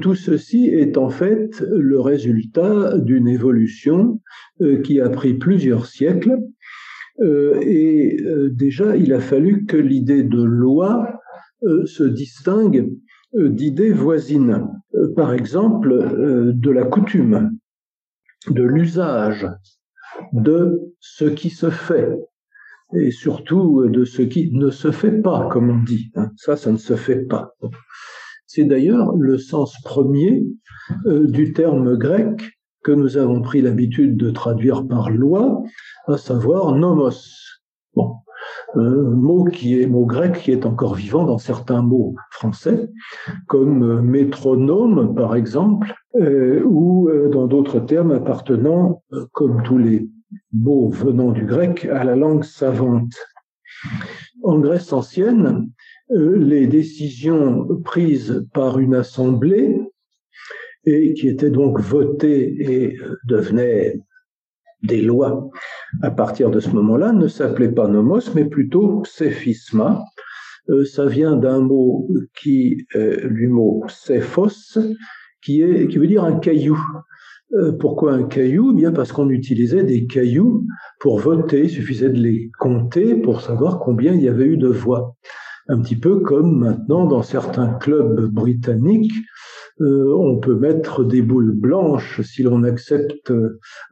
Tout ceci est en fait le résultat d'une évolution qui a pris plusieurs siècles et déjà il a fallu que l'idée de loi se distingue d'idées voisines, par exemple de la coutume, de l'usage, de ce qui se fait et surtout de ce qui ne se fait pas, comme on dit. Hein. Ça, ça ne se fait pas. C'est d'ailleurs le sens premier euh, du terme grec que nous avons pris l'habitude de traduire par loi, à savoir nomos. Bon, un mot qui est mot grec qui est encore vivant dans certains mots français, comme euh, métronome par exemple, euh, ou dans d'autres termes appartenant, comme tous les mots venant du grec, à la langue savante. En Grèce ancienne, euh, les décisions prises par une assemblée et qui étaient donc votées et euh, devenaient des lois à partir de ce moment-là ne s'appelaient pas nomos mais plutôt pséphisma. Euh, ça vient d'un mot qui, du mot pséphos, qui, est, qui veut dire un caillou. Euh, pourquoi un caillou? Bien parce qu'on utilisait des cailloux pour voter. Il suffisait de les compter pour savoir combien il y avait eu de voix. Un petit peu comme maintenant dans certains clubs britanniques, euh, on peut mettre des boules blanches si l'on accepte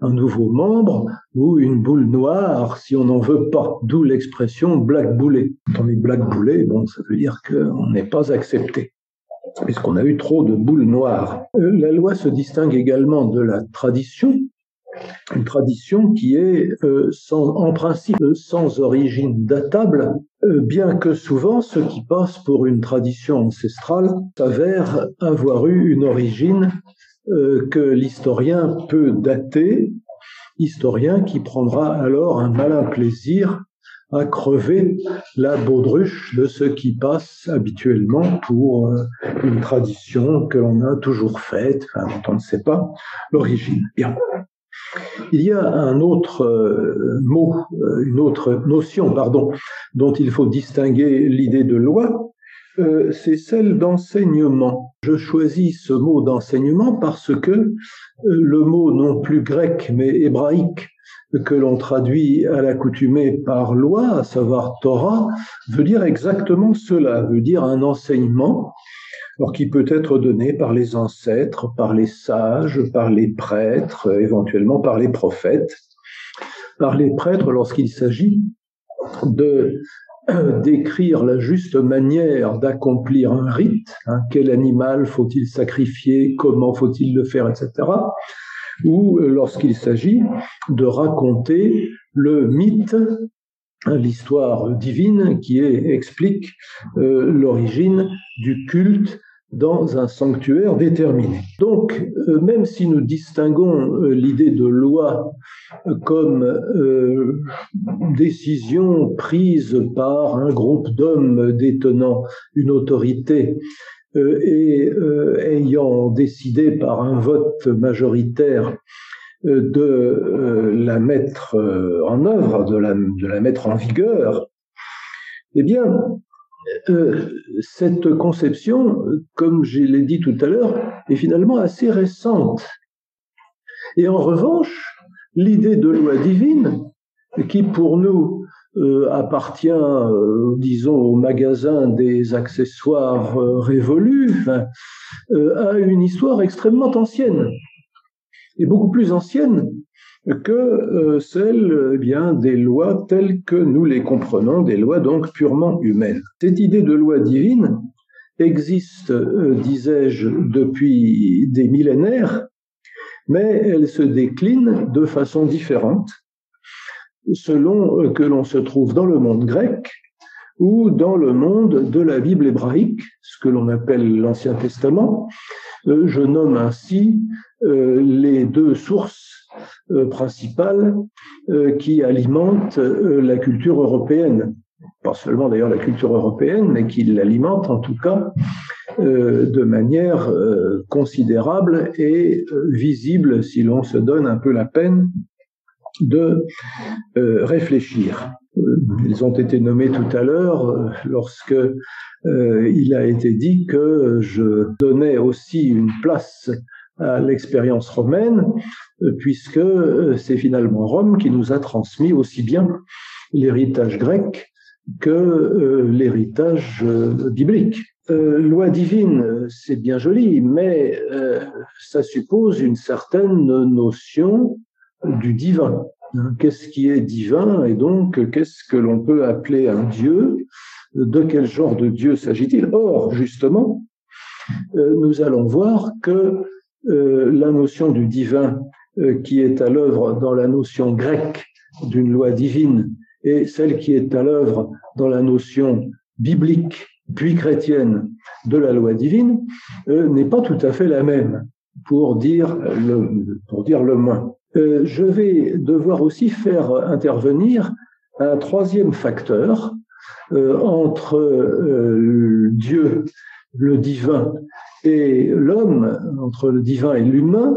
un nouveau membre ou une boule noire si on n'en veut pas. D'où l'expression black boulet. Quand on est black boulet, bon, ça veut dire qu'on n'est pas accepté puisqu'on a eu trop de boules noires. Euh, la loi se distingue également de la tradition, une tradition qui est euh, sans, en principe sans origine datable, euh, bien que souvent ce qui passe pour une tradition ancestrale s'avère avoir eu une origine que l'historien peut dater, historien qui prendra alors un malin plaisir à crever la baudruche de ce qui passe habituellement pour euh, une tradition que l'on a toujours faite, enfin, dont on ne sait pas l'origine. Bien. Il y a un autre euh, mot, euh, une autre notion, pardon, dont il faut distinguer l'idée de loi, c'est celle d'enseignement. Je choisis ce mot d'enseignement parce que le mot non plus grec mais hébraïque que l'on traduit à l'accoutumée par loi, à savoir Torah, veut dire exactement cela, veut dire un enseignement, alors qui peut être donné par les ancêtres, par les sages, par les prêtres, éventuellement par les prophètes. Par les prêtres lorsqu'il s'agit de décrire la juste manière d'accomplir un rite, hein, quel animal faut-il sacrifier, comment faut-il le faire, etc ou euh, lorsqu'il s'agit de raconter le mythe, hein, l'histoire divine qui explique euh, l'origine du culte dans un sanctuaire déterminé. Donc, euh, même si nous distinguons l'idée de loi comme décision prise par un groupe d'hommes détenant une autorité euh, et euh, ayant décidé par un vote majoritaire euh, de la mettre en œuvre, de la mettre en vigueur, eh bien, cette conception, comme je l'ai dit tout à l'heure, est finalement assez récente. Et en revanche, l'idée de loi divine, qui pour nous euh, appartient, euh, disons, au magasin des accessoires euh, révolus, a une histoire extrêmement ancienne, et beaucoup plus ancienne que celle eh bien, des lois telles que nous les comprenons, des lois donc purement humaines. Cette idée de loi divine existe, disais-je, depuis des millénaires, mais elle se décline de façon différente selon euh, que l'on se trouve dans le monde grec ou dans le monde de la Bible hébraïque, ce que l'on appelle l'Ancien Testament. Euh, je nomme ainsi euh, les deux sources principales qui alimentent la culture européenne. Pas seulement d'ailleurs la culture européenne, mais qui l'alimentent en tout cas de manière considérable et visible si l'on se donne un peu la peine de euh, réfléchir. ils ont été nommés tout à l'heure lorsque il a été dit que je donnais aussi une place à l'expérience romaine, puisque c'est finalement Rome qui nous a transmis aussi bien l'héritage grec que l'héritage biblique. Euh, loi divine, c'est bien joli, mais euh, ça suppose une certaine notion du divin. Qu'est-ce qui est divin et donc qu'est-ce que l'on peut appeler un Dieu? De quel genre de Dieu s'agit-il? Or, justement, euh, nous allons voir que la notion du divin qui est à l'œuvre dans la notion grecque d'une loi divine et celle qui est à l'œuvre dans la notion biblique puis chrétienne de la loi divine euh, n'est pas tout à fait la même, pour dire le, pour dire le moins. Euh, je vais devoir aussi faire intervenir un troisième facteur euh, entre Dieu, le divin, et l'homme, entre le divin et l'humain,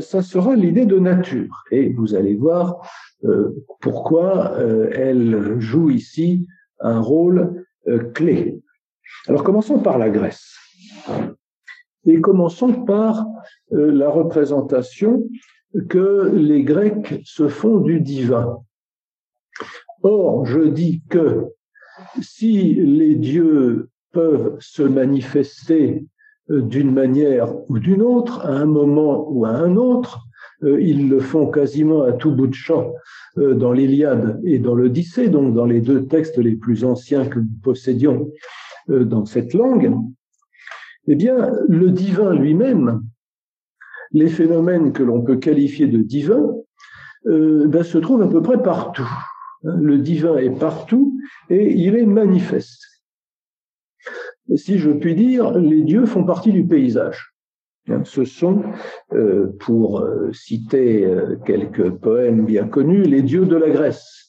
ça sera l'idée de nature. Et vous allez voir pourquoi elle joue ici un rôle euh, clés. Alors commençons par la Grèce. Et commençons par euh, la représentation que les Grecs se font du divin. Or, je dis que si les dieux peuvent se manifester euh, d'une manière ou d'une autre, à un moment ou à un autre, euh, ils le font quasiment à tout bout de champ dans l'Iliade et dans l'Odyssée, donc dans les deux textes les plus anciens que nous possédions dans cette langue. Eh bien, le divin lui-même, les phénomènes que l'on peut qualifier de divins, ben, se trouvent à peu près partout. Le divin est partout et il est manifeste. Si je puis dire, les dieux font partie du paysage. Ce sont, euh, pour euh, citer euh, quelques poèmes bien connus, les dieux de la Grèce.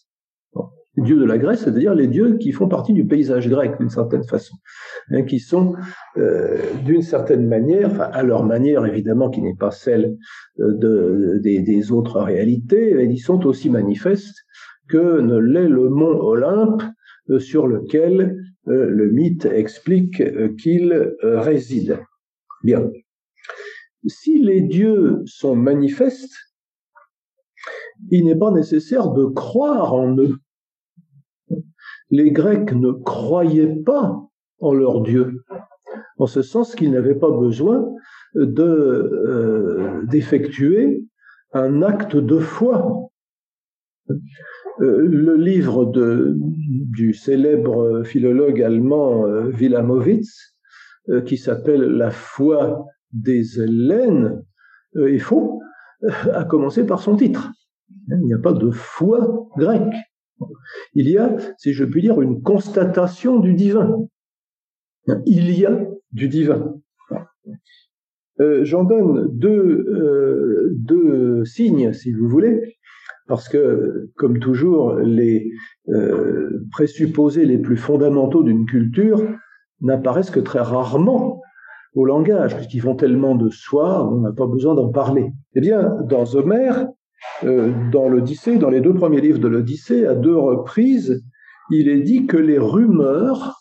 Dieux de la Grèce, c'est-à-dire les dieux qui font partie du paysage grec d'une certaine façon, hein, qui sont d'une certaine manière, à leur manière évidemment qui n'est pas celle de, des, autres réalités, ils sont aussi manifestes que ne l'est le mont Olympe sur lequel le mythe explique qu'il réside. Bien. Si les dieux sont manifestes, il n'est pas nécessaire de croire en eux. Les Grecs ne croyaient pas en leur Dieu, en ce sens qu'ils n'avaient pas besoin de euh, d'effectuer un acte de foi. Euh, le livre de, du célèbre philologue allemand euh, Wilamowitz, qui s'appelle La foi des Hélènes euh, est faux, euh, à commencer par son titre. Il n'y a pas de foi grecque. Il y a, si je puis dire, une constatation du divin. Il y a du divin. Euh, j'en donne deux, deux signes, si vous voulez, parce que, comme toujours, les présupposés les plus fondamentaux d'une culture n'apparaissent que très rarement au langage, puisqu'ils font tellement de soi, on n'a pas besoin d'en parler. Eh bien, dans Homère, euh, dans l'Odyssée, dans les deux premiers livres de l'Odyssée, à deux reprises, il est dit que les rumeurs,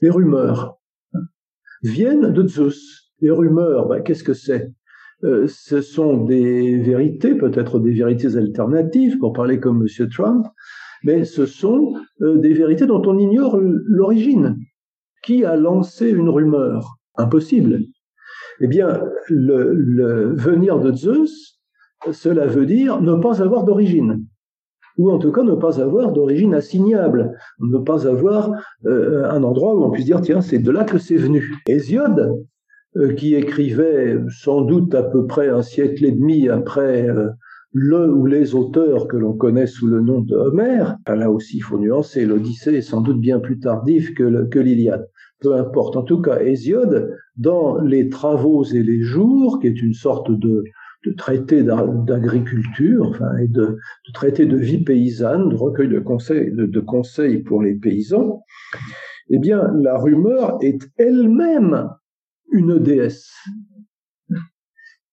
les rumeurs, viennent de Zeus. Les rumeurs, ben, qu'est-ce que c'est? Euh, Ce sont des vérités, peut-être des vérités alternatives, pour parler comme M. Trump, mais ce sont euh, des vérités dont on ignore l'origine. Qui a lancé une rumeur? Impossible. Eh bien, le, venir de Zeus, cela veut dire ne pas avoir d'origine, ou en tout cas ne pas avoir d'origine assignable, ne pas avoir euh, un endroit où on puisse dire tiens c'est de là que c'est venu. Hésiode, euh, qui écrivait sans doute à peu près un siècle et demi après euh, le ou les auteurs que l'on connaît sous le nom de Homère, là aussi il faut nuancer, l'Odyssée est sans doute bien plus tardif que l'Iliade peu importe. En tout cas, Hésiode, dans les travaux et les jours, qui est une sorte de, traité d'agriculture, enfin, et de, traité de vie paysanne, de recueil de conseils, de, conseils pour les paysans, eh bien, la rumeur est elle-même une déesse.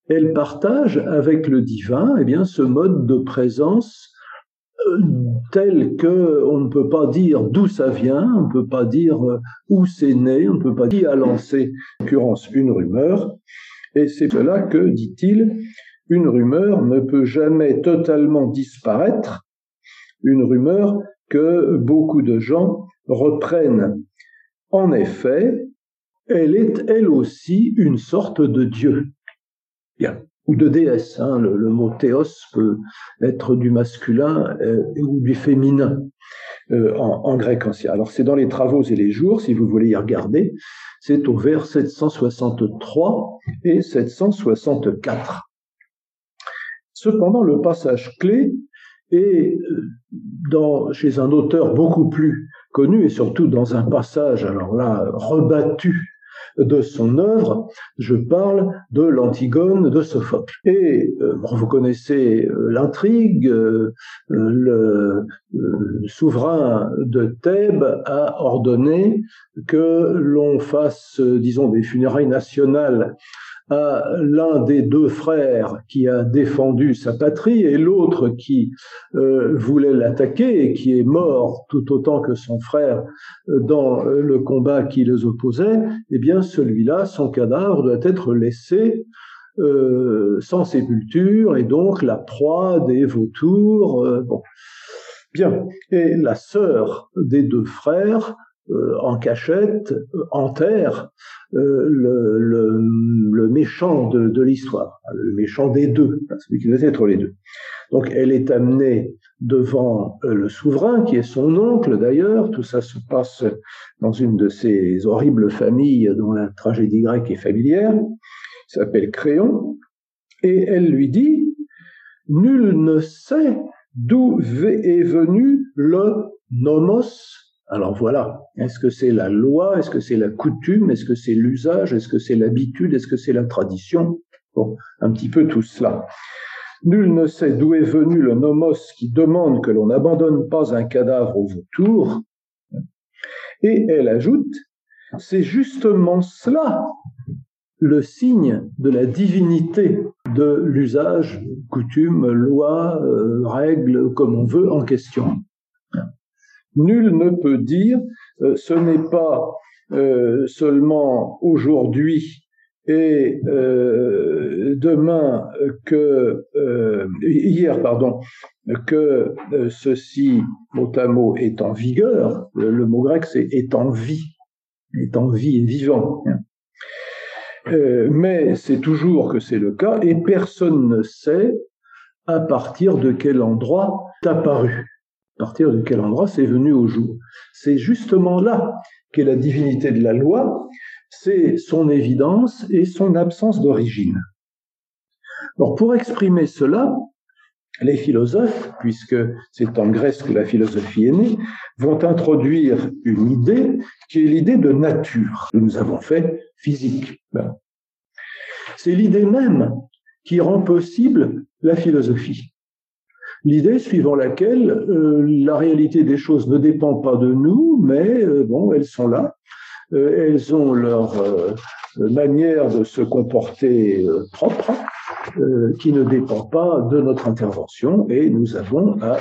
Elle partage avec le divin, eh bien, ce mode de présence tel que on ne peut pas dire d'où ça vient, on ne peut pas dire où c'est né, on ne peut pas dire qui a lancé, en l'occurrence, une rumeur. Et c'est cela que, dit-il, une rumeur ne peut jamais totalement disparaître, une rumeur que beaucoup de gens reprennent. En effet, elle est elle aussi une sorte de Dieu. Ou de déesse. Hein. Le, mot théos peut être du masculin euh, ou du féminin euh, en, grec ancien. Alors c'est dans les Travaux et les Jours, si vous voulez y regarder, c'est au vers 763 et 764. Cependant, le passage clé est euh, dans, chez un auteur beaucoup plus connu et surtout dans un passage, alors là, rebattu de son œuvre, je parle de l'Antigone de Sophocle. Et euh, vous connaissez euh, l'intrigue, euh, le, souverain de Thèbes a ordonné que l'on fasse, disons, des funérailles nationales à l'un des deux frères qui a défendu sa patrie et l'autre qui euh, voulait l'attaquer et qui est mort tout autant que son frère euh, dans euh, le combat qui les opposait, eh bien celui-là, son cadavre doit être laissé sans sépulture et donc la proie des vautours. bon. Bien. Et la sœur des deux frères euh, en cachette, euh, enterre euh, le, méchant de, l'histoire, le méchant des deux, celui qui doit être les deux. Donc elle est amenée devant le souverain, qui est son oncle d'ailleurs. Tout ça se passe dans une de ces horribles familles dont la tragédie grecque est familière, s'appelle Créon, et elle lui dit, Nul ne sait d'où est venu le nomos alors voilà, est-ce que c'est la loi, est-ce que c'est la coutume, est-ce que c'est l'usage, est-ce que c'est l'habitude, est-ce que c'est la tradition? Bon, un petit peu tout cela. Nul ne sait d'où est venu le nomos qui demande que l'on n'abandonne pas un cadavre au vautour. Et elle ajoute, c'est justement cela le signe de la divinité de l'usage, coutume, loi, euh, règle, comme on veut, en question. Nul ne peut dire euh, ce n'est pas euh, seulement aujourd'hui et euh, demain que hier pardon que ceci mot à mot est en vigueur. Le, mot grec c'est est en vie, est en vie et vivant. mais c'est toujours que c'est le cas et personne ne sait à partir de quel endroit est apparu partir de quel endroit c'est venu au jour. C'est justement là qu'est la divinité de la loi, c'est son évidence et son absence d'origine. Alors pour exprimer cela, les philosophes, puisque c'est en Grèce que la philosophie est née, vont introduire une idée qui est l'idée de nature que nous avons fait physique. Ben, c'est l'idée même qui rend possible la philosophie. L'idée suivant laquelle euh, la réalité des choses ne dépend pas de nous, mais euh, bon, elles sont là. Euh, elles ont leur manière de se comporter propre, qui ne dépend pas de notre intervention, et nous avons à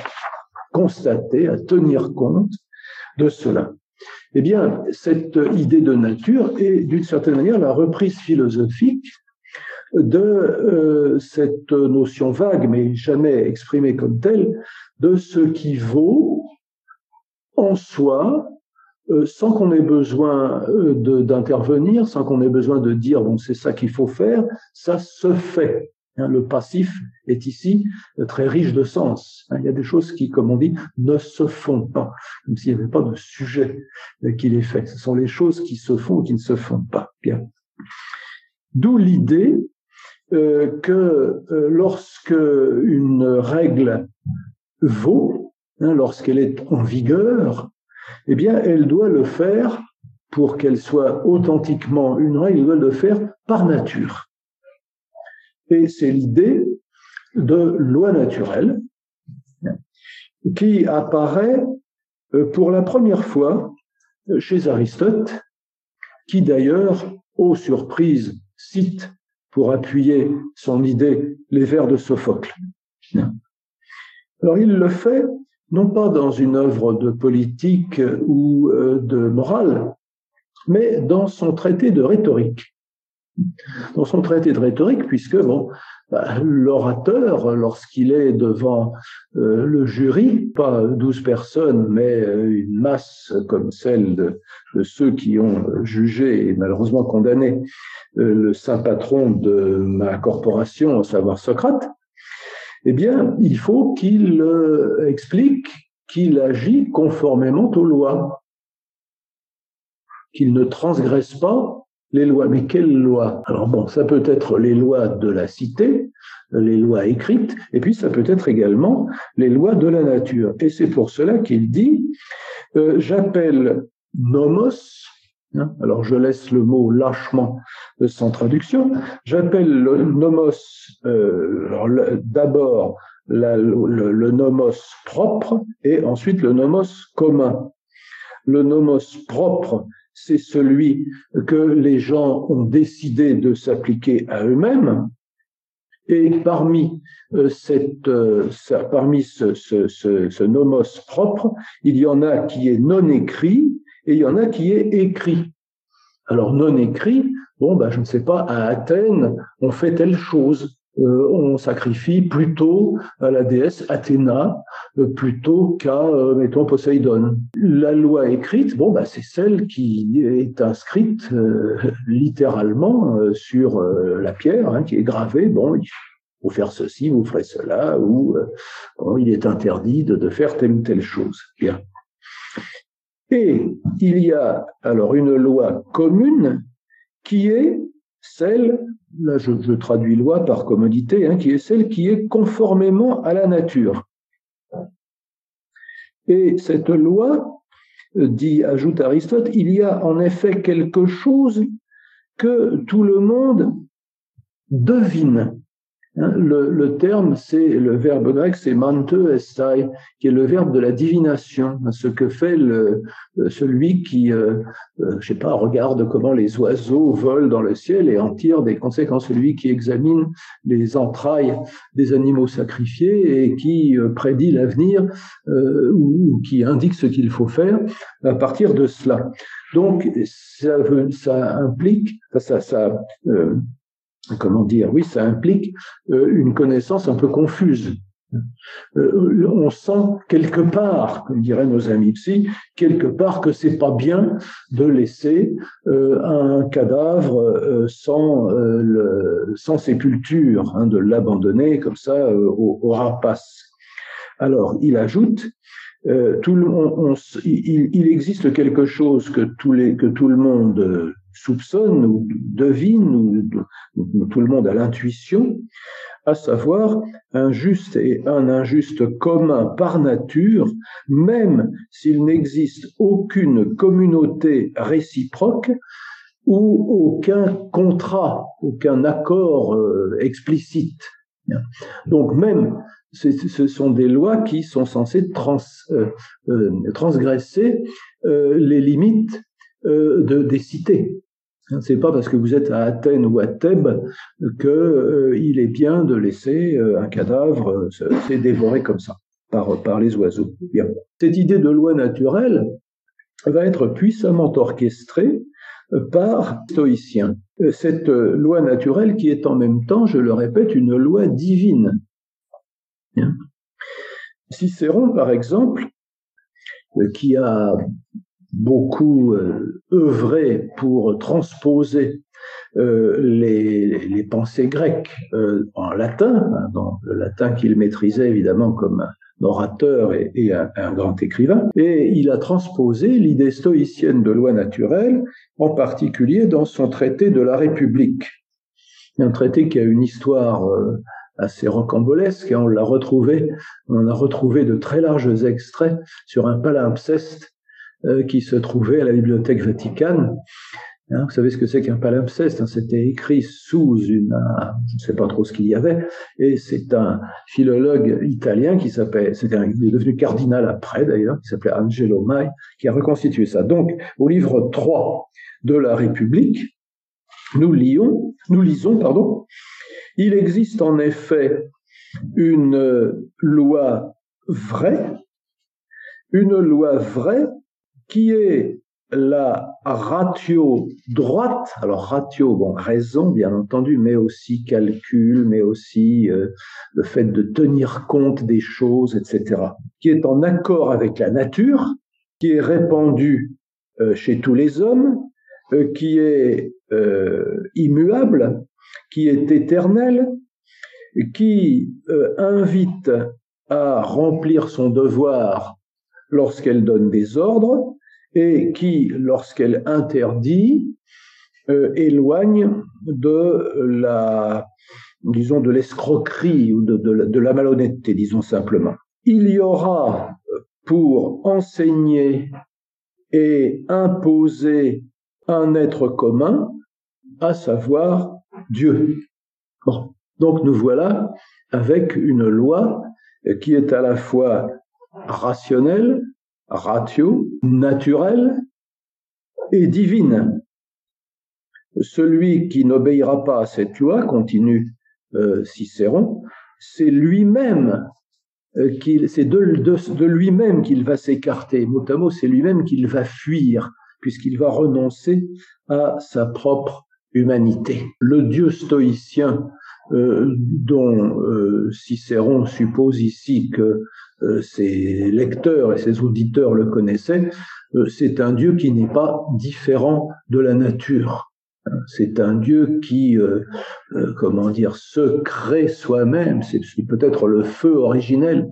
constater, à tenir compte de cela. Eh bien, cette idée de nature est d'une certaine manière la reprise philosophique de euh, cette notion vague, mais jamais exprimée comme telle, de ce qui vaut en soi, euh, sans qu'on ait besoin euh, d'intervenir, sans qu'on ait besoin de dire c'est ça qu'il faut faire, ça se fait. Hein, le passif est ici très riche de sens. Hein, il y a des choses qui, comme on dit, ne se font pas, comme s'il n'y avait pas de sujet qui les fait. Ce sont les choses qui se font ou qui ne se font pas. Bien. D'où l'idée que euh, lorsque une règle vaut, hein, lorsqu'elle est en vigueur, eh bien, elle doit le faire pour qu'elle soit authentiquement une règle, elle doit le faire par nature. Et c'est l'idée de loi naturelle qui apparaît euh, pour la première fois chez Aristote, qui d'ailleurs, aux surprises, cite pour appuyer son idée les vers de Sophocle. Alors il le fait non pas dans une œuvre de politique ou euh, de morale, mais dans son traité de rhétorique. Dans son traité de rhétorique, puisque bon, l'orateur, lorsqu'il est devant euh, le jury, pas douze personnes, mais euh, une masse comme celle de, ceux qui ont jugé et malheureusement condamné le saint patron de ma corporation, à savoir Socrate, eh bien, il faut qu'il euh, explique qu'il agit conformément aux lois, qu'il ne transgresse pas les lois. Mais quelles lois? Alors bon, ça peut être les lois de la cité, les lois écrites, et puis ça peut être également les lois de la nature. Et c'est pour cela qu'il dit, euh, j'appelle nomos, Hein? Alors je laisse le mot lâchement sans traduction. J'appelle le nomos euh, d'abord le, le, nomos propre et ensuite le nomos commun. Le nomos propre, c'est celui que les gens ont décidé de s'appliquer à eux-mêmes. Et parmi, euh, euh, ce nomos propre, il y en a qui est non écrit et il y en a qui est écrit. Alors non écrit, bon, ben, je ne sais pas, à Athènes, on fait telle chose. Euh, on sacrifie plutôt à la déesse Athéna euh, plutôt qu'à, euh, mettons, Poséidon. La loi écrite, bon, bah, c'est celle qui est inscrite littéralement sur la pierre, hein, qui est gravée. Bon, il faut faire ceci, vous ferez cela, ou il est interdit de, de faire telle ou telle chose. Bien. Et il y a alors une loi commune qui est celle, là je, traduis loi par commodité, hein, qui est celle qui est conformément à la nature. Et cette loi, dit, ajoute Aristote, il y a en effet quelque chose que tout le monde devine. Hein, le, terme, c'est le verbe grec, c'est mante estai, qui est le verbe de la divination, ce que fait euh, celui qui, euh, euh, je sais pas, regarde comment les oiseaux volent dans le ciel et en tire des conséquences, celui qui examine les entrailles des animaux sacrifiés et qui prédit l'avenir ou, qui indique ce qu'il faut faire à partir de cela. Donc, ça, implique, ça comment dire, oui, ça implique euh, une connaissance un peu confuse. Euh, on sent quelque part, comme diraient nos amis psy, quelque part que c'est pas bien de laisser euh, un cadavre sans, sépulture, hein, de l'abandonner comme ça au, au, rapace. Alors, il ajoute, tout le, il, existe quelque chose que tout le monde soupçonne ou devine, ou, tout le monde a l'intuition, à savoir un juste et un injuste commun par nature, même s'il n'existe aucune communauté réciproque ou aucun contrat, aucun accord euh, explicite. Donc même, ce sont des lois qui sont censées euh, euh, transgresser les limites de, des cités. C'est pas parce que vous êtes à Athènes ou à Thèbes qu'il euh, est bien de laisser euh, un cadavre euh, se, dévorer comme ça par, par les oiseaux. Cette idée de loi naturelle va être puissamment orchestrée par stoïciens. Cette loi naturelle qui est en même temps, je le répète, une loi divine. Cicéron, par exemple, qui a beaucoup euh, œuvré pour transposer euh, les, pensées grecques euh, en latin, hein, dans le latin qu'il maîtrisait évidemment comme un orateur et, un, un, grand écrivain, et il a transposé l'idée stoïcienne de loi naturelle, en particulier dans son traité de la République. Un traité qui a une histoire assez rocambolesque, et on l'a retrouvé, on a retrouvé de très larges extraits sur un palimpseste qui se trouvait à la bibliothèque vaticane. Hein, vous savez ce que c'est qu'un palimpseste hein, C'était écrit sous une, je ne sais pas trop ce qu'il y avait, et c'est un philologue italien qui s'appelle, c'était il est devenu cardinal après d'ailleurs, qui s'appelait Angelo Mai, qui a reconstitué ça. Donc, au livre 3 de la République, nous lions, nous lisons, pardon, il existe en effet une loi vraie une loi vraie qui est la ratio droite, alors ratio, bon, raison bien entendu, mais aussi calcul, mais aussi euh, le fait de tenir compte des choses, etc., qui est en accord avec la nature, qui est répandue euh, chez tous les hommes, euh, qui est immuable, qui est éternel, qui invite à remplir son devoir lorsqu'elle donne des ordres, et qui, lorsqu'elle interdit, euh, éloigne de la, disons, de l'escroquerie ou de, de, la malhonnêteté, disons simplement. Il y aura pour enseigner et imposer un être commun, à savoir Dieu. Donc nous voilà avec une loi qui est à la fois rationnelle, ratio, naturelle et divine. Celui qui n'obéira pas à cette loi, continue euh, Cicéron, c'est lui-même euh, c'est de, de, lui-même qu'il va s'écarter. Mot à mot, c'est lui-même qu'il va fuir, puisqu'il va renoncer à sa propre humanité. Le Dieu stoïcien euh, dont euh, Cicéron suppose ici que euh, ses lecteurs et ses auditeurs le connaissaient, c'est un Dieu qui n'est pas différent de la nature. C'est un Dieu qui, comment dire, se crée soi-même. C'est peut-être le feu originel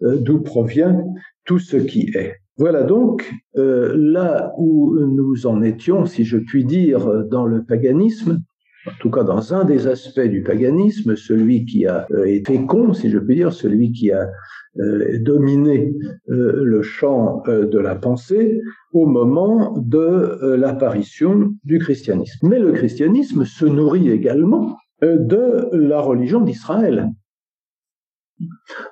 d'où provient tout ce qui est. Voilà donc là où nous en étions, si je puis dire, dans le paganisme, en tout cas dans un des aspects du paganisme, celui qui a euh, été fécond, si je puis dire, celui qui a euh, dominé euh, le champ de la pensée au moment de l'apparition du christianisme. Mais le christianisme se nourrit également de la religion d'Israël.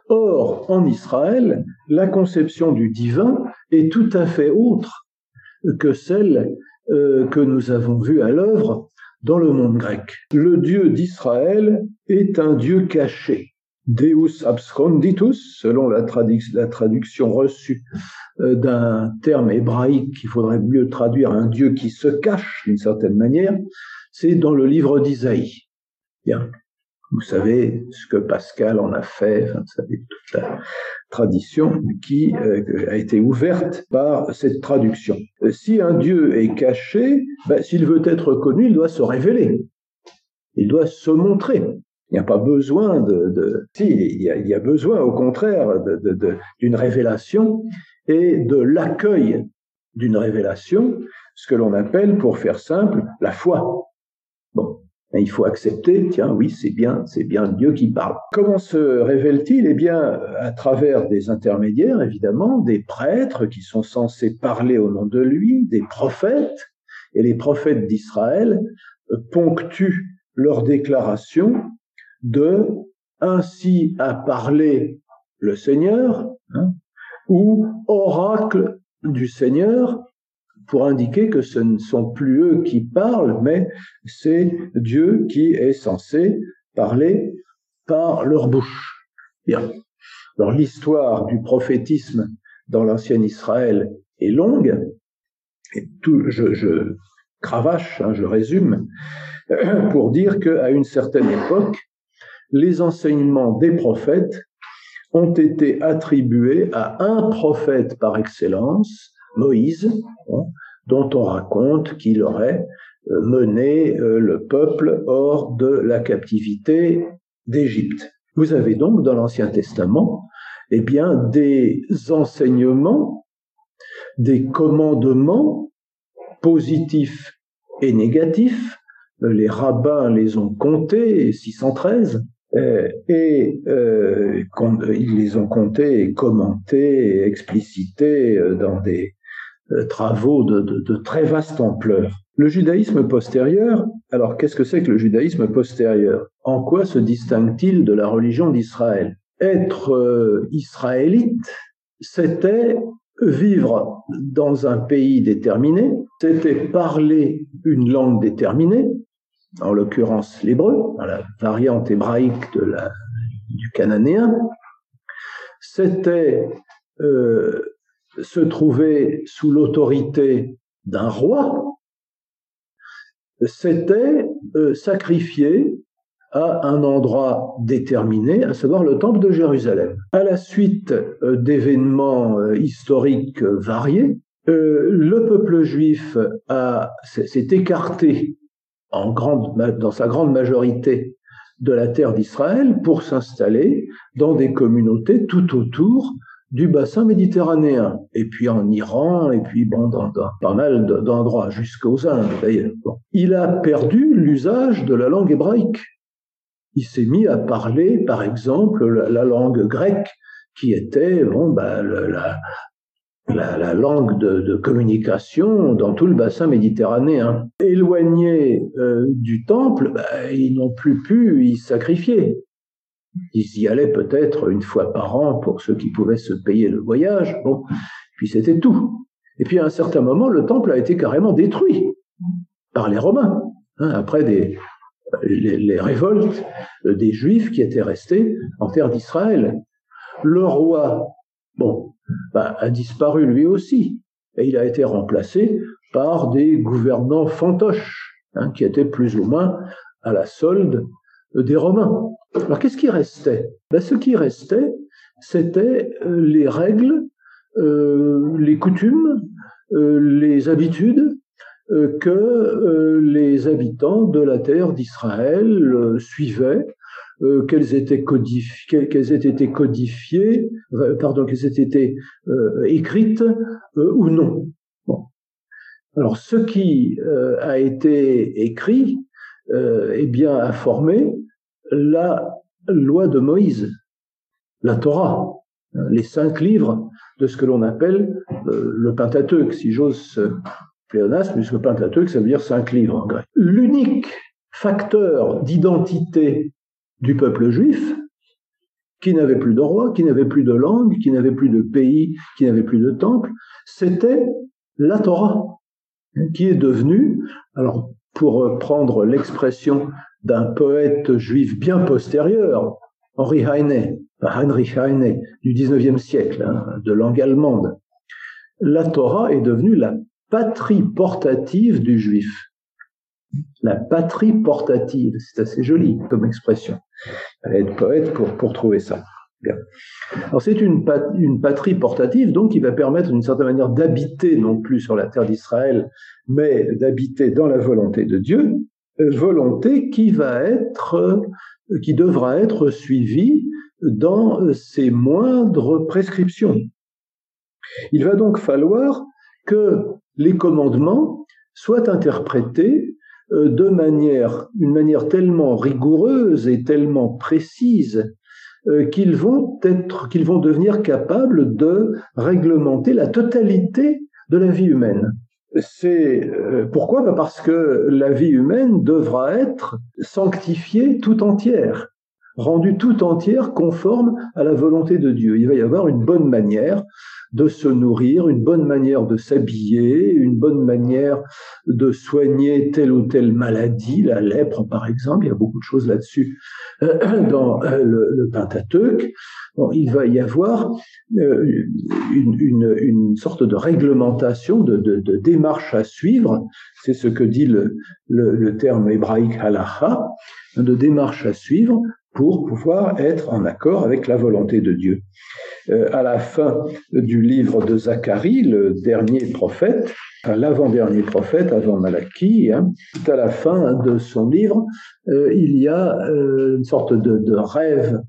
Or, en Israël, la conception du divin est tout à fait autre que celle que nous avons vue à l'œuvre dans le monde grec. Le Dieu d'Israël est un Dieu caché. Deus absconditus, selon la, traduction reçue euh, d'un terme hébraïque qu'il faudrait mieux traduire un Dieu qui se cache d'une certaine manière, c'est dans le livre d'Isaïe. Bien. Vous savez ce que Pascal en a fait, enfin, vous savez toute la tradition qui euh, a été ouverte par cette traduction. Euh, si un Dieu est caché, ben, s'il veut être connu, il doit se révéler. Il doit se montrer. Il n'y a pas besoin de, si, il y, a, il y, a, besoin au contraire d'une révélation et de l'accueil d'une révélation, ce que l'on appelle, pour faire simple, la foi. Bon, il faut accepter, tiens, oui, c'est bien, c'est bien Dieu qui parle. Comment se révèle-t-il? Eh bien, à travers des intermédiaires, évidemment, des prêtres qui sont censés parler au nom de lui, des prophètes, et les prophètes d'Israël ponctuent leurs déclarations de ainsi a parlé le Seigneur, hein, ou oracle du Seigneur, pour indiquer que ce ne sont plus eux qui parlent, mais c'est Dieu qui est censé parler par leur bouche. Bien. Alors l'histoire du prophétisme dans l'ancien Israël est longue, je cravache, hein, je résume, pour dire qu'à une certaine époque, les enseignements des prophètes ont été attribués à un prophète par excellence, Moïse, hein, dont on raconte qu'il aurait euh, mené euh, le peuple hors de la captivité d'Égypte. Vous avez donc dans l'Ancien Testament eh bien, des enseignements, des commandements positifs et négatifs. Les rabbins les ont comptés, 613, euh, et euh, ils les ont comptés commentés explicités dans des euh, travaux de, très vaste ampleur. Le judaïsme postérieur, alors qu'est-ce que c'est que le judaïsme postérieur? En quoi se distingue-t-il de la religion d'Israël? Être euh, israélite, c'était vivre dans un pays déterminé, c'était parler une langue déterminée, en l'occurrence l'hébreu, la variante hébraïque du cananéen, c'était euh, se trouvait sous l'autorité d'un roi, s'était euh, sacrifié à un endroit déterminé, à savoir le temple de Jérusalem. À la suite euh, d'événements euh, historiques variés, le peuple juif s'est écarté dans sa grande majorité de la terre d'Israël pour s'installer dans des communautés tout autour du bassin méditerranéen, et puis en Iran, et puis bon, dans, pas mal d'endroits, jusqu'aux Indes d'ailleurs. Il a perdu l'usage de la langue hébraïque. Il s'est mis à parler, par exemple, la, langue grecque, qui était bon, bah, la, la, langue de, communication dans tout le bassin méditerranéen. Éloignés euh, du temple, bah, ils n'ont plus pu y sacrifier. Ils y allaient peut-être une fois par an pour ceux qui pouvaient se payer le voyage. Bon, puis c'était tout. Et puis à un certain moment, le temple a été carrément détruit par les Romains, hein, après les, révoltes des Juifs qui étaient restés en terre d'Israël. Le roi, bah, a disparu lui aussi, et il a été remplacé par des gouvernants fantoches, hein, qui étaient plus ou moins à la solde des Romains. Alors qu'est-ce qui restait? Ben, Ce qui restait, c'était euh, les règles, euh, les coutumes, euh, les habitudes que les habitants de la terre d'Israël suivaient, qu'elles étaient codifiées, qu'elles aient été codifiées, pardon, qu'elles aient été écrites ou non. Bon. Alors ce qui a été écrit, eh bien, a formé la loi de Moïse, la Torah, les cinq livres de ce que l'on appelle euh, le Pentateuque, si j'ose pléonasme, puisque Pentateuque, ça veut dire cinq livres en grec. L'unique facteur d'identité du peuple juif, qui n'avait plus de roi, qui n'avait plus de langue, qui n'avait plus de pays, qui n'avait plus de temple, c'était la Torah, qui est devenue, alors pour prendre l'expression d'un poète juif bien postérieur, Henri Heine, Heinrich Heine, du XIXe siècle, hein, de langue allemande. La Torah est devenue la patrie portative du juif. La patrie portative, c'est assez joli comme expression. Il être poète pour trouver ça. Alors c'est une, une, patrie portative, donc qui va permettre d'une certaine manière d'habiter non plus sur la terre d'Israël, mais d'habiter dans la volonté de Dieu. Euh, volonté qui va être, euh, qui devra être suivie dans euh, ses moindres prescriptions. Il va donc falloir que les commandements soient interprétés de manière, une manière tellement rigoureuse et tellement précise qu'ils vont être, qu'ils vont devenir capables de réglementer la totalité de la vie humaine. C'est euh, pourquoi? Bah, Parce que la vie humaine devra être sanctifiée tout entière, rendue tout entière conforme à la volonté de Dieu. Il va y avoir une bonne manière de se nourrir, une bonne manière de s'habiller, une bonne manière de soigner telle ou telle maladie, la lèpre par exemple, il y a beaucoup de choses là-dessus euh, dans euh, le, Pentateuque. il va y avoir euh, une, sorte de réglementation, de, démarche à suivre, c'est ce que dit le, le, le terme hébraïque halacha, de démarche à suivre pour pouvoir être en accord avec la volonté de Dieu. Euh, à la fin du livre de Zacharie, le dernier prophète, l'avant-dernier prophète avant Malachie, hein, à la fin de son livre, euh, il y a euh, une sorte de, rêve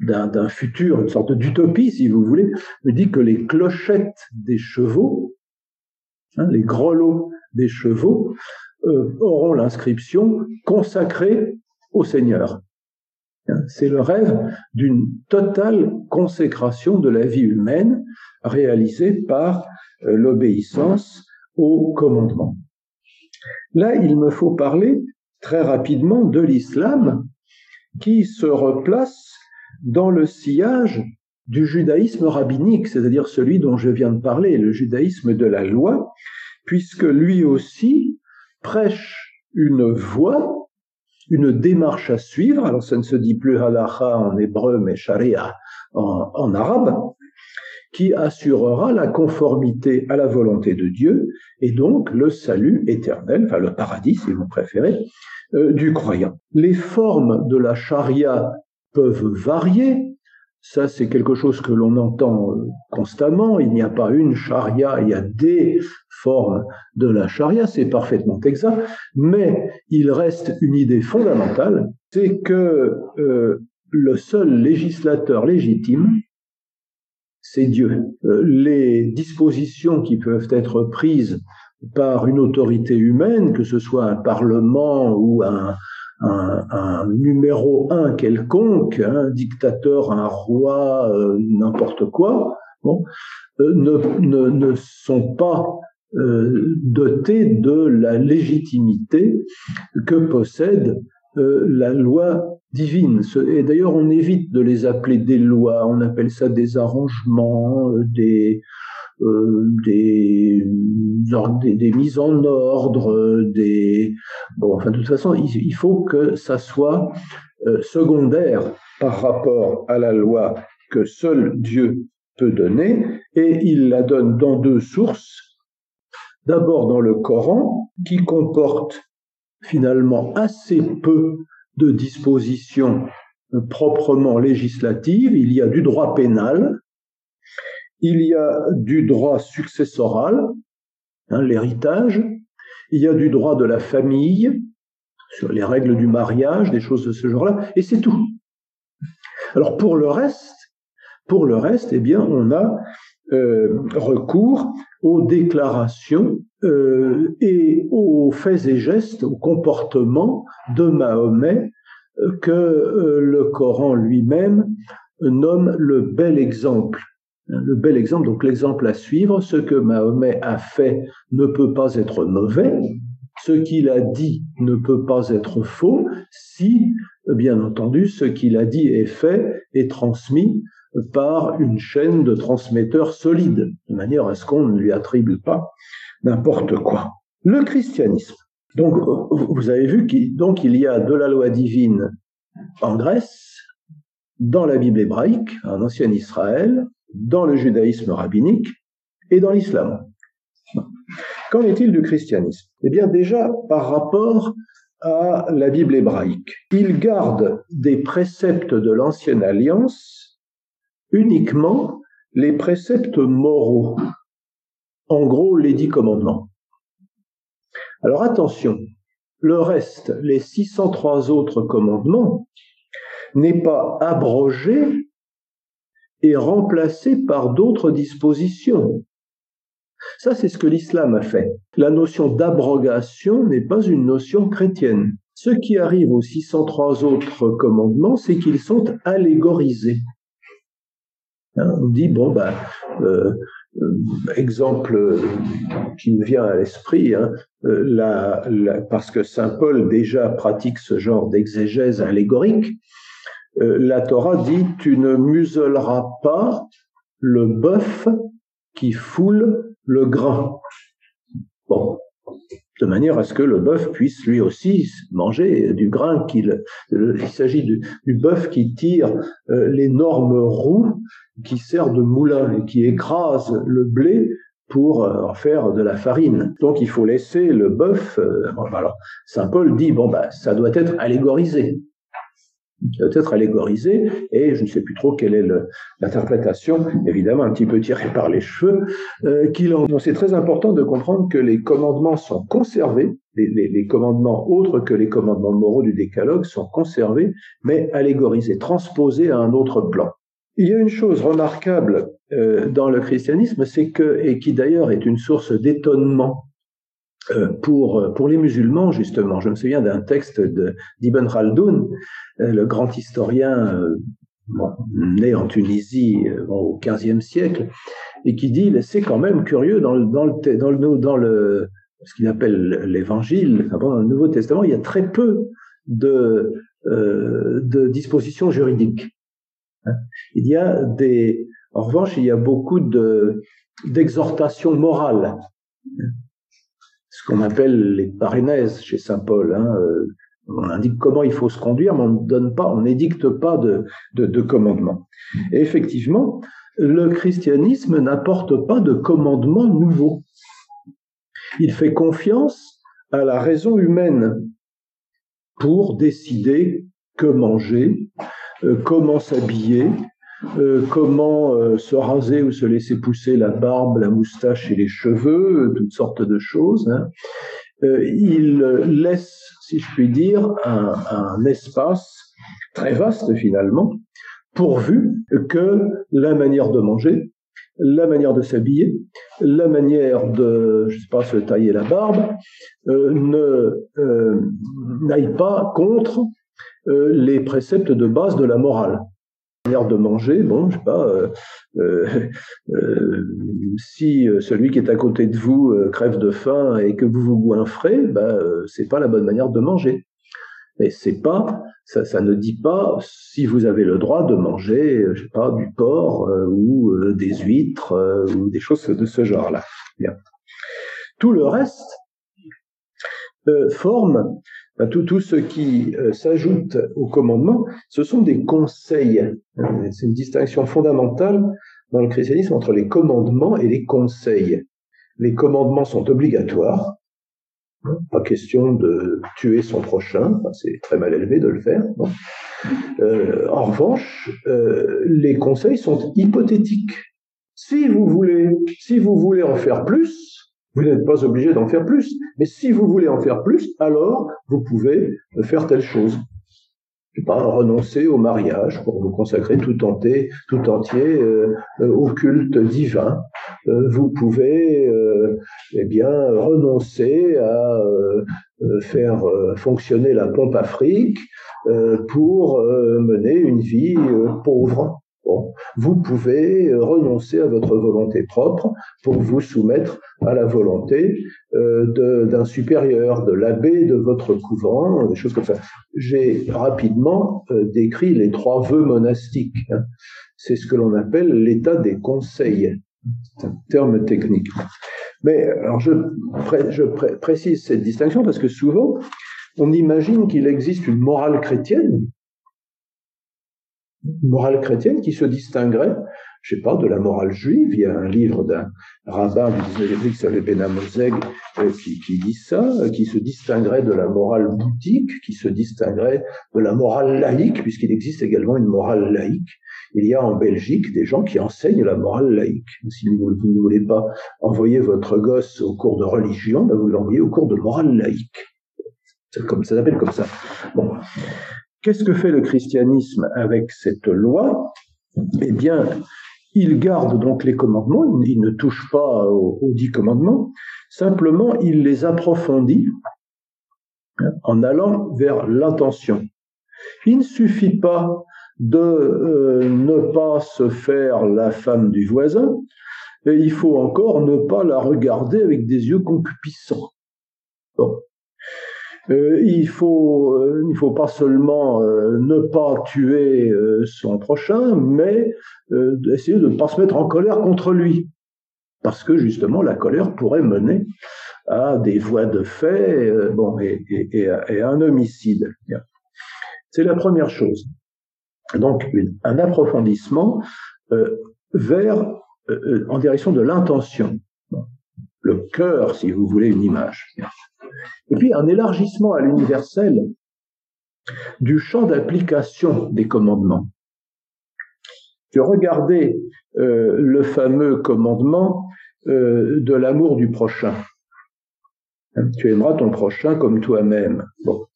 d'un futur, une sorte d'utopie, si vous voulez, me dit que les clochettes des chevaux, hein, les grelots des chevaux, auront l'inscription consacrée au Seigneur. C'est le rêve d'une totale consécration de la vie humaine réalisée par euh, l'obéissance au commandement. Là, il me faut parler très rapidement de l'islam qui se replace dans le sillage du judaïsme rabbinique, c'est-à-dire celui dont je viens de parler, le judaïsme de la loi, puisque lui aussi prêche une voie une démarche à suivre. Alors ça ne se dit plus halacha en hébreu, mais sharia en, arabe, qui assurera la conformité à la volonté de Dieu et donc le salut éternel, enfin le paradis si vous préférez, euh, du croyant. Les formes de la charia peuvent varier. Ça, c'est quelque chose que l'on entend euh, constamment. Il n'y a pas une charia, il y a des formes de la charia, c'est parfaitement exact. Mais il reste une idée fondamentale, c'est que euh, le seul législateur légitime, c'est Dieu. les dispositions qui peuvent être prises par une autorité humaine, que ce soit un parlement ou un, un, numéro un quelconque, un dictateur, un roi, euh, n'importe quoi, euh, ne, ne, sont pas euh, dotés de la légitimité que possède la loi divine. Et d'ailleurs, on évite de les appeler des lois, on appelle ça des arrangements, des, euh, des, des, mises en ordre, des bon, enfin de toute façon, il, faut que ça soit euh, secondaire par rapport à la loi que seul Dieu peut donner, et il la donne dans deux sources. D'abord dans le Coran, qui comporte finalement assez peu de dispositions proprement législatives. Il y a du droit pénal, il y a du droit successoral, hein, l'héritage, il y a du droit de la famille, sur les règles du mariage, des choses de ce genre-là, et c'est tout. Alors pour le reste, pour le reste, eh bien, on a euh, recours aux déclarations euh, et aux faits et gestes, aux comportements de Mahomet euh, que le Coran lui-même nomme le bel exemple le bel exemple, donc l'exemple à suivre, ce que Mahomet a fait ne peut pas être mauvais, ce qu'il a dit ne peut pas être faux, si, bien entendu, ce qu'il a dit est fait et transmis par une chaîne de transmetteurs solides, de manière à ce qu'on ne lui attribue pas n'importe quoi. Le christianisme. Donc, vous avez vu qu'il y a de la loi divine en Grèce, dans la Bible hébraïque, en ancien Israël, dans le judaïsme rabbinique et dans l'islam. Qu'en est-il du christianisme? Eh bien déjà par rapport à la Bible hébraïque. Il garde des préceptes de l'ancienne alliance uniquement les préceptes moraux, en gros les dix commandements. Alors attention, le reste, les 603 autres commandements, n'est pas abrogé est remplacé par d'autres dispositions. Ça, c'est ce que l'islam a fait. La notion d'abrogation n'est pas une notion chrétienne. Ce qui arrive aux 603 autres commandements, c'est qu'ils sont allégorisés. Hein, on dit, bon, ben, euh, euh, exemple qui me vient à l'esprit, hein, euh, parce que Saint Paul déjà pratique ce genre d'exégèse allégorique, euh, la Torah dit tu ne muselleras pas le bœuf qui foule le grain. Bon, de manière à ce que le bœuf puisse lui aussi manger du grain qu'il. Il s'agit du, bœuf qui tire euh, l'énorme roue qui sert de moulin et qui écrase le blé pour euh, en faire de la farine. Donc il faut laisser le bœuf. alors Saint Paul dit bon bah ça doit être allégorisé doit être allégorisé, et je ne sais plus trop quelle est l'interprétation, évidemment un petit peu tirée par les cheveux, euh, qu'il en... C'est très important de comprendre que les commandements sont conservés, les, commandements autres que les commandements moraux du décalogue sont conservés, mais allégorisés, transposés à un autre plan. Il y a une chose remarquable euh, dans le christianisme, c'est que, et qui d'ailleurs est une source d'étonnement pour, pour les musulmans, justement. Je me souviens d'un texte d'Ibn Khaldoun, euh, le grand historien euh, né en Tunisie au XVe siècle, et qui dit c'est quand même curieux dans le, dans le, dans le, dans le ce qu'il appelle l'Évangile, dans le Nouveau Testament, il y a très peu de, de dispositions juridiques. Hein. Il y a des, en revanche, il y a beaucoup de d'exhortations morales ce qu'on appelle les parénèses chez saint Paul. Hein, euh, on indique comment il faut se conduire, mais on ne donne pas, on n'édicte pas de, de, de commandement. Et effectivement, le christianisme n'apporte pas de commandement nouveau. Il fait confiance à la raison humaine pour décider que manger, euh, comment s'habiller, euh, comment euh, se raser ou se laisser pousser la barbe, la moustache et les cheveux, toutes sortes de choses. Hein. il laisse, si je puis dire, un, espace très vaste finalement, pourvu que la manière de manger, la manière de s'habiller, la manière de, je sais pas, se tailler la barbe, euh, ne euh, n'aille pas contre euh, les préceptes de base de la morale. Manière de manger, bon, je sais pas, si celui qui est à côté de vous crève de faim et que vous vous goinfrez, ben, c'est pas la bonne manière de manger. Et c'est pas, ça, ça, ne dit pas si vous avez le droit de manger, euh, je sais pas, du porc euh, ou euh, des huîtres ou des choses de ce genre-là. Tout le reste forme, tout, tout ce qui s'ajoute au commandement, ce sont des conseils. C'est une distinction fondamentale dans le christianisme entre les commandements et les conseils. Les commandements sont obligatoires, pas question de tuer son prochain, c'est très mal élevé de le faire. Euh, en revanche, euh, les conseils sont hypothétiques. Si vous voulez, si vous voulez en faire plus, vous n'êtes pas obligé d'en faire plus. Mais si vous voulez en faire plus, alors vous pouvez faire telle chose pas renoncer au mariage pour vous consacrer tout entier, tout entier euh, au culte divin. Euh, vous pouvez euh, eh bien renoncer à faire fonctionner la pompe Afrique pour mener une vie pauvre. Vous pouvez renoncer à votre volonté propre pour vous soumettre à la volonté euh, d'un supérieur, de l'abbé de votre couvent, des choses comme ça. J'ai rapidement euh, décrit les trois vœux monastiques. Hein. C'est ce que l'on appelle l'état des conseils. C'est un terme technique. Mais alors je précise cette distinction parce que souvent on imagine qu'il existe une morale chrétienne morale chrétienne qui se distinguerait, je sais pas, de la morale juive. Il y a un livre d'un rabbin du 19e siècle qui s'appelle Benamozeg euh, qui, qui dit ça, euh, qui se distinguerait de la morale boutique, qui se distinguerait de la morale laïque, puisqu'il existe également une morale laïque. Il y a en Belgique des gens qui enseignent la morale laïque. Si vous ne voulez pas envoyer votre gosse au cours de religion, ben vous l'envoyez au cours de morale laïque. Comme, ça s'appelle comme ça. Bon. Qu'est-ce que fait le christianisme avec cette loi? Eh bien, il garde donc les commandements, il ne touche pas aux, dix commandements, simplement il les approfondit hein, en allant vers l'intention. Il ne suffit pas de euh, ne pas se faire la femme du voisin, et il faut encore ne pas la regarder avec des yeux concupiscents. Bon. Euh, il faut euh, il faut pas seulement euh, ne pas tuer son prochain, mais essayer de ne pas se mettre en colère contre lui, parce que justement la colère pourrait mener à des voies de fait, bon et, à un homicide. C'est la première chose. Donc un approfondissement vers en direction de l'intention, le cœur, si vous voulez, une image. Et puis un élargissement à l'universel du champ d'application des commandements. Je regardais euh, le fameux commandement euh, de l'amour du prochain. Hein, tu aimeras ton prochain comme toi-même. Bon.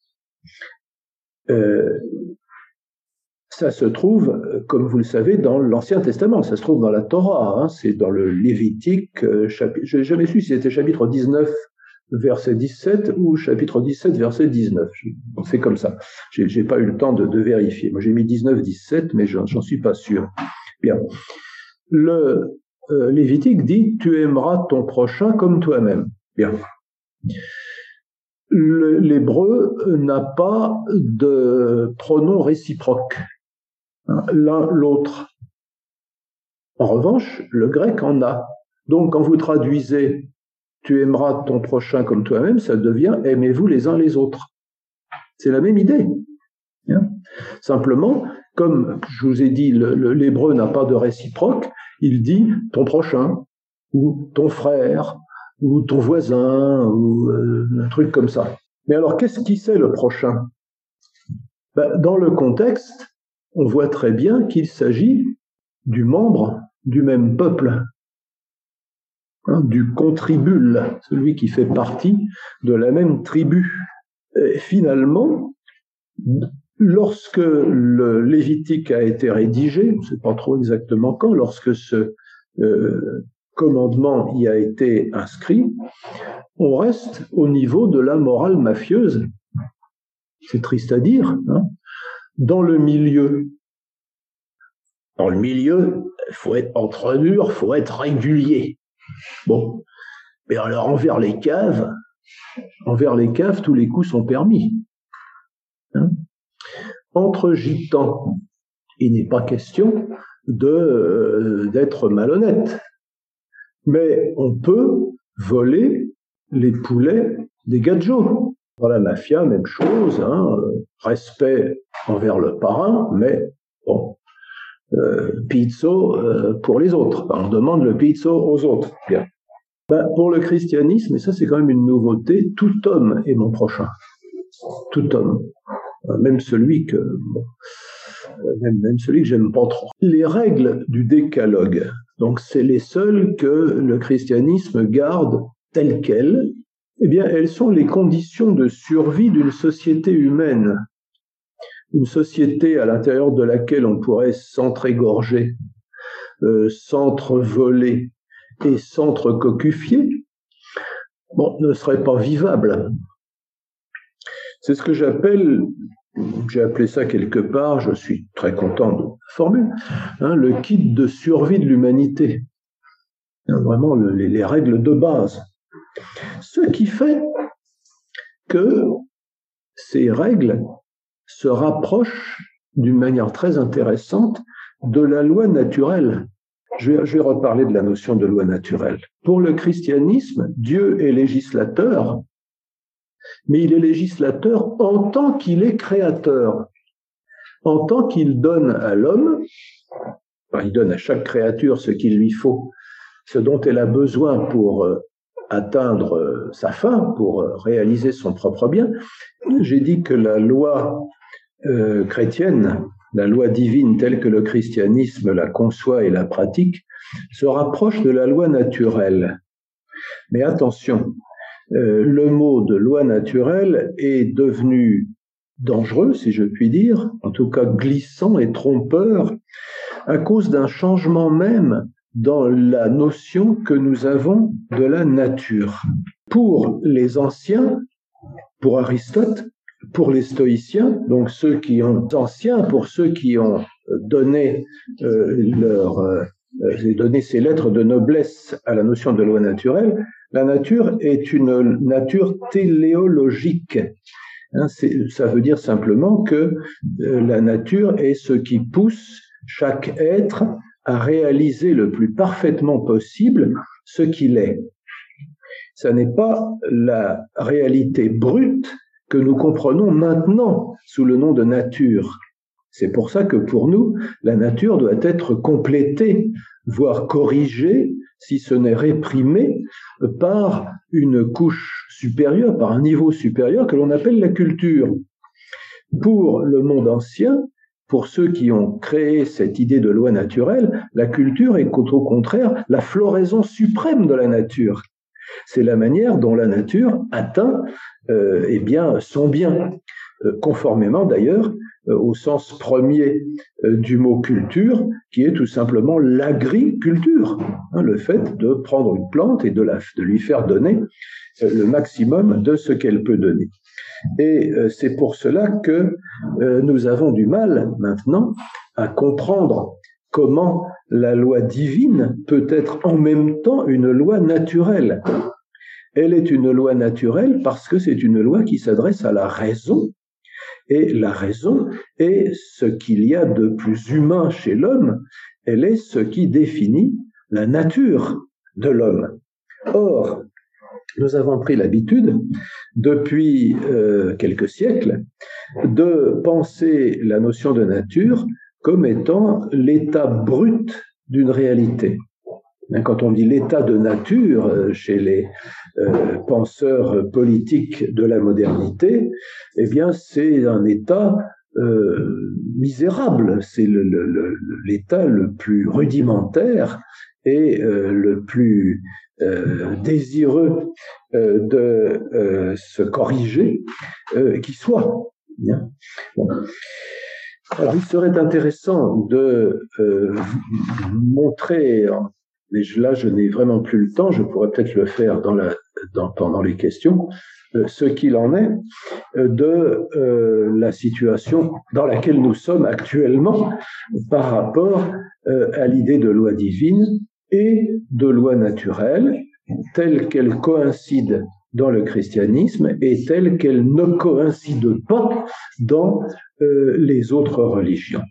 Euh, ça se trouve, comme vous le savez, dans l'Ancien Testament. Ça se trouve dans la Torah. Hein, c'est dans le Lévitique. chapitre, je n'ai jamais su si c'était chapitre 19 verset 17 ou chapitre 17, verset 19. C'est comme ça. J'ai pas eu le temps de, vérifier. Moi, j'ai mis 19, 17, mais j'en suis pas sûr. Bien. Le euh, Lévitique dit Tu aimeras ton prochain comme toi-même. Bien. L'hébreu n'a pas de pronom réciproque, hein, l'un l'autre. En revanche, le grec en a. Donc, quand vous traduisez tu aimeras ton prochain comme toi-même, ça devient aimez-vous les uns les autres. C'est la même idée. Hein. Simplement, comme je vous ai dit, l'hébreu n'a pas de réciproque, Il dit ton prochain, ou ton frère, ou ton voisin, ou euh, un truc comme ça. Mais alors, qu'est-ce qui c'est le prochain? Ben, Dans le contexte, on voit très bien qu'il s'agit du membre du même peuple, hein, du contribule, celui qui fait partie de la même tribu. Finalement, lorsque le Lévitique a été rédigé, on ne sait pas trop exactement quand, lorsque ce euh, commandement y a été inscrit, on reste au niveau de la morale mafieuse. C'est triste à dire. Hein dans le milieu. Dans le milieu, il faut être entre dur, il faut être régulier. Bon. Mais alors, envers les caves, envers les caves, tous les coups sont permis. Hein entre gitans, il n'est pas question euh, d'être malhonnête. Mais on peut voler les poulets des gadjos. Dans la mafia, même chose, hein, respect envers le parrain, mais bon, euh, pizzo euh, pour les autres. on demande le pizzo aux autres. Bien. Ben, pour le christianisme, et ça c'est quand même une nouveauté, tout homme est mon prochain. Tout homme. Même celui que, même celui que j'aime pas trop. Les règles du décalogue, donc c'est les seules que le christianisme garde telles quelles, eh bien, elles sont les conditions de survie d'une société humaine. Une société à l'intérieur de laquelle on pourrait s'entrégorger, euh, s'entrevoler et s'entrecocufier, bon, ne serait pas vivable. C'est ce que j'appelle, j'ai appelé ça quelque part, je suis très content de la formule, hein, le kit de survie de l'humanité. Vraiment les règles de base. Ce qui fait que ces règles se rapprochent d'une manière très intéressante de la loi naturelle. Je vais, reparler de la notion de loi naturelle. Pour le christianisme, Dieu est législateur, mais il est législateur en tant qu'il est créateur, en tant qu'il donne à l'homme, il donne à chaque créature ce qu'il lui faut, ce dont elle a besoin pour euh, atteindre euh, sa fin, pour euh, réaliser son propre bien. J'ai dit que la loi euh, chrétienne, la loi divine telle que le christianisme la conçoit et la pratique, se rapproche de la loi naturelle. Mais attention, le mot de loi naturelle est devenu dangereux, si je puis dire, en tout cas glissant et trompeur, à cause d'un changement même dans la notion que nous avons de la nature. Pour les anciens, pour Aristote, pour les stoïciens, donc ceux qui ont anciens, pour ceux qui ont donné euh, leur euh, donné ces lettres de noblesse à la notion de loi naturelle, la nature est une nature téléologique. Hein, ça veut dire simplement que euh, la nature est ce qui pousse chaque être à réaliser le plus parfaitement possible ce qu'il est. Ce n'est pas la réalité brute que nous comprenons maintenant sous le nom de nature. C'est pour ça que pour nous, la nature doit être complétée, voire corrigée, si ce n'est réprimée, par une couche supérieure, par un niveau supérieur que l'on appelle la culture. Pour le monde ancien, pour ceux qui ont créé cette idée de loi naturelle, la culture est au contraire la floraison suprême de la nature. C'est la manière dont la nature atteint euh, eh bien, son bien, euh, conformément d'ailleurs euh, au sens premier du mot culture, qui est tout simplement l'agriculture, hein, le fait de prendre une plante et de, lui faire donner le maximum de ce qu'elle peut donner. Et c'est pour cela que nous avons du mal maintenant à comprendre comment la loi divine peut être en même temps une loi naturelle. Elle est une loi naturelle parce que c'est une loi qui s'adresse à la raison. Et la raison est ce qu'il y a de plus humain chez l'homme. Elle est ce qui définit la nature de l'homme. Or, nous avons pris l'habitude, depuis euh, quelques siècles, de penser la notion de nature comme étant l'état brut d'une réalité. Quand on dit l'état de nature euh, chez les euh, penseurs politiques de la modernité, eh bien, c'est un état euh, misérable. C'est l'état le, plus rudimentaire et le plus désireux de se corriger qui soit. Il serait intéressant de montrer mais là, je n'ai vraiment plus le temps. Je pourrais peut-être le faire pendant les questions. Euh, ce qu'il en est euh, de euh, la situation dans laquelle nous sommes actuellement par rapport à l'idée de loi divine et de loi naturelle, telle qu'elle coïncide dans le christianisme et telle qu'elle ne coïncide pas dans les autres religions.